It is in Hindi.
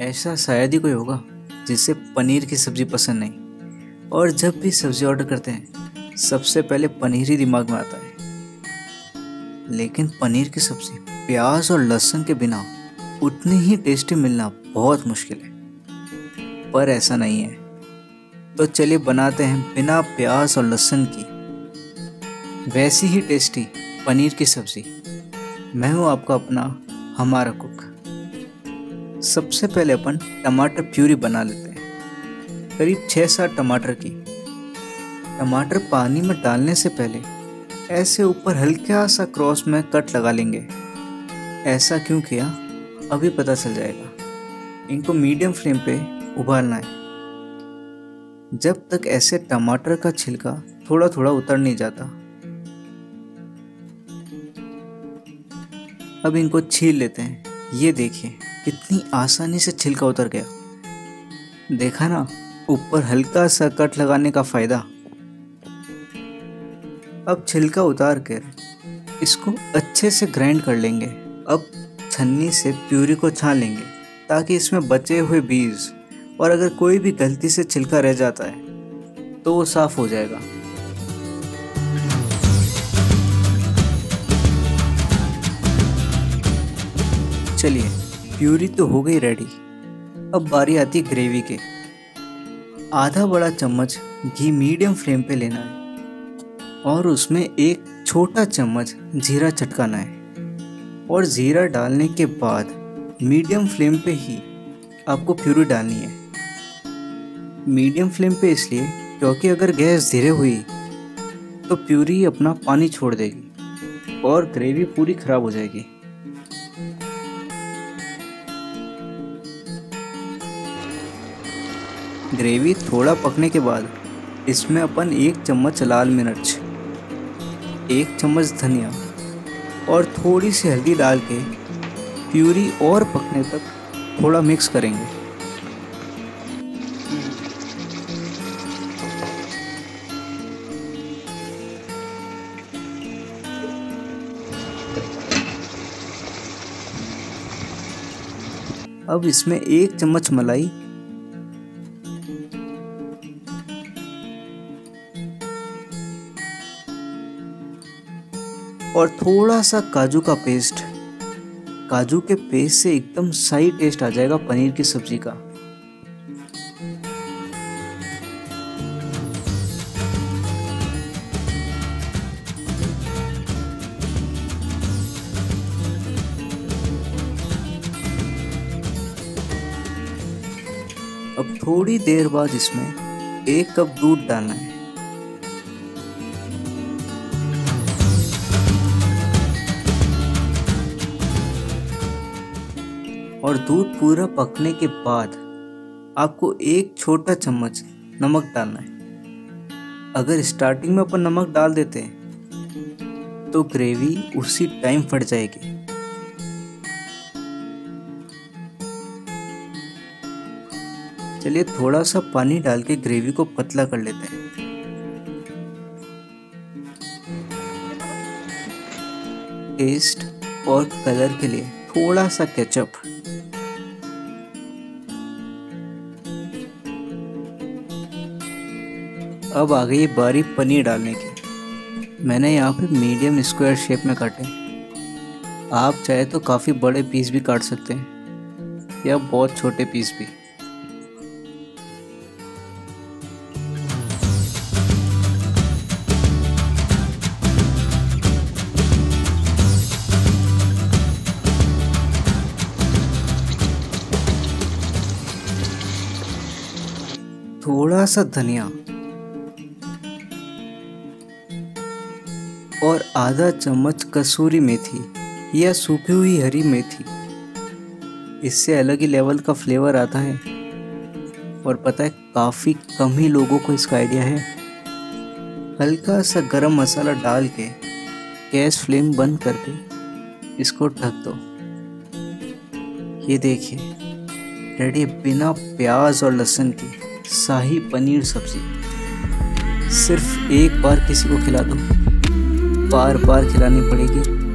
ऐसा शायद ही कोई होगा, जिसे पनीर की सब्ज़ी पसंद नहीं। और जब भी सब्ज़ी ऑर्डर करते हैं, सबसे पहले पनीर ही दिमाग में आता है। लेकिन पनीर की सब्ज़ी, प्याज और लहसुन के बिना उतनी ही टेस्टी मिलना बहुत मुश्किल है। पर ऐसा नहीं है। तो चलिए बनाते हैं बिना प्याज और लहसुन की। वैसी ही टेस्टी पनीर की सब्ज़ी। मैं हूँ आपका अपना हमारा कुक सबसे पहले अपन टमाटर प्यूरी बना लेते हैं। करीब छः सात टमाटर की। टमाटर पानी में डालने से पहले ऐसे ऊपर हल्का सा क्रॉस में कट लगा लेंगे। ऐसा क्यों किया? अभी पता चल जाएगा। इनको मीडियम फ्लेम पे उबालना है। जब तक ऐसे टमाटर का छिलका थोड़ा थोड़ा उतर नहीं जाता। अब इनको छील लेते हैं। ये देखिए। कितनी आसानी से छिलका उतर गया। देखा ना, ऊपर हल्का सा कट लगाने का फ़ायदा। अब छिलका उतार कर इसको अच्छे से ग्राइंड कर लेंगे। अब छन्नी से प्यूरी को छान लेंगे, ताकि इसमें बचे हुए बीज और अगर कोई भी गलती से छिलका रह जाता है तो वो साफ़ हो जाएगा। चलिए प्यूरी तो हो गई रेडी अब बारी आती ग्रेवी के. आधा बड़ा चम्मच घी मीडियम फ्लेम पे लेना है और उसमें एक छोटा चम्मच जीरा चटकाना है और जीरा डालने के बाद मीडियम फ्लेम पे ही आपको प्यूरी डालनी है. मीडियम फ्लेम पे इसलिए क्योंकि अगर गैस धीरे हुई तो प्यूरी अपना पानी छोड़ देगी और ग्रेवी पूरी ख़राब हो जाएगी. ग्रेवी थोड़ा पकने के बाद इसमें अपन एक चम्मच लाल मिर्च, एक चम्मच धनिया और थोड़ी सी हल्दी डाल के प्यूरी और पकने तक थोड़ा मिक्स करेंगे। अब इसमें एक चम्मच मलाई और थोड़ा सा काजू का पेस्ट काजू के पेस्ट से एकदम सही टेस्ट आ जाएगा पनीर की सब्ज़ी का। अब थोड़ी देर बाद इसमें एक कप दूध डालना है। और दूध पूरा पकने के बाद आपको एक छोटा चम्मच नमक डालना है। अगर स्टार्टिंग में अपन नमक डाल देते हैं तो ग्रेवी उसी टाइम फट जाएगी। चलिए थोड़ा सा पानी डाल के ग्रेवी को पतला कर लेते हैं। टेस्ट और कलर के लिए थोड़ा सा केचप अब आ गई बारी पनीर डालने की। मैंने यहाँ पे मीडियम स्क्वायर शेप में काटे। आप चाहे तो काफ़ी बड़े पीस भी काट सकते हैं, या बहुत छोटे पीस भी। थोड़ा सा धनिया। और आधा चम्मच कसूरी मेथी या सूखी हुई हरी मेथी। इससे अलग ही लेवल का फ्लेवर आता है। और पता है, काफ़ी कम ही लोगों को इसका आइडिया है। हल्का सा गरम मसाला डाल के गैस फ्लेम बंद करके इसको ढक दो। ये देखिए, रेडी बिना प्याज और लहसुन की शाही पनीर सब्ज़ी। सिर्फ़ एक बार किसी को खिला दो। बार बार खिलानी पड़ेगी।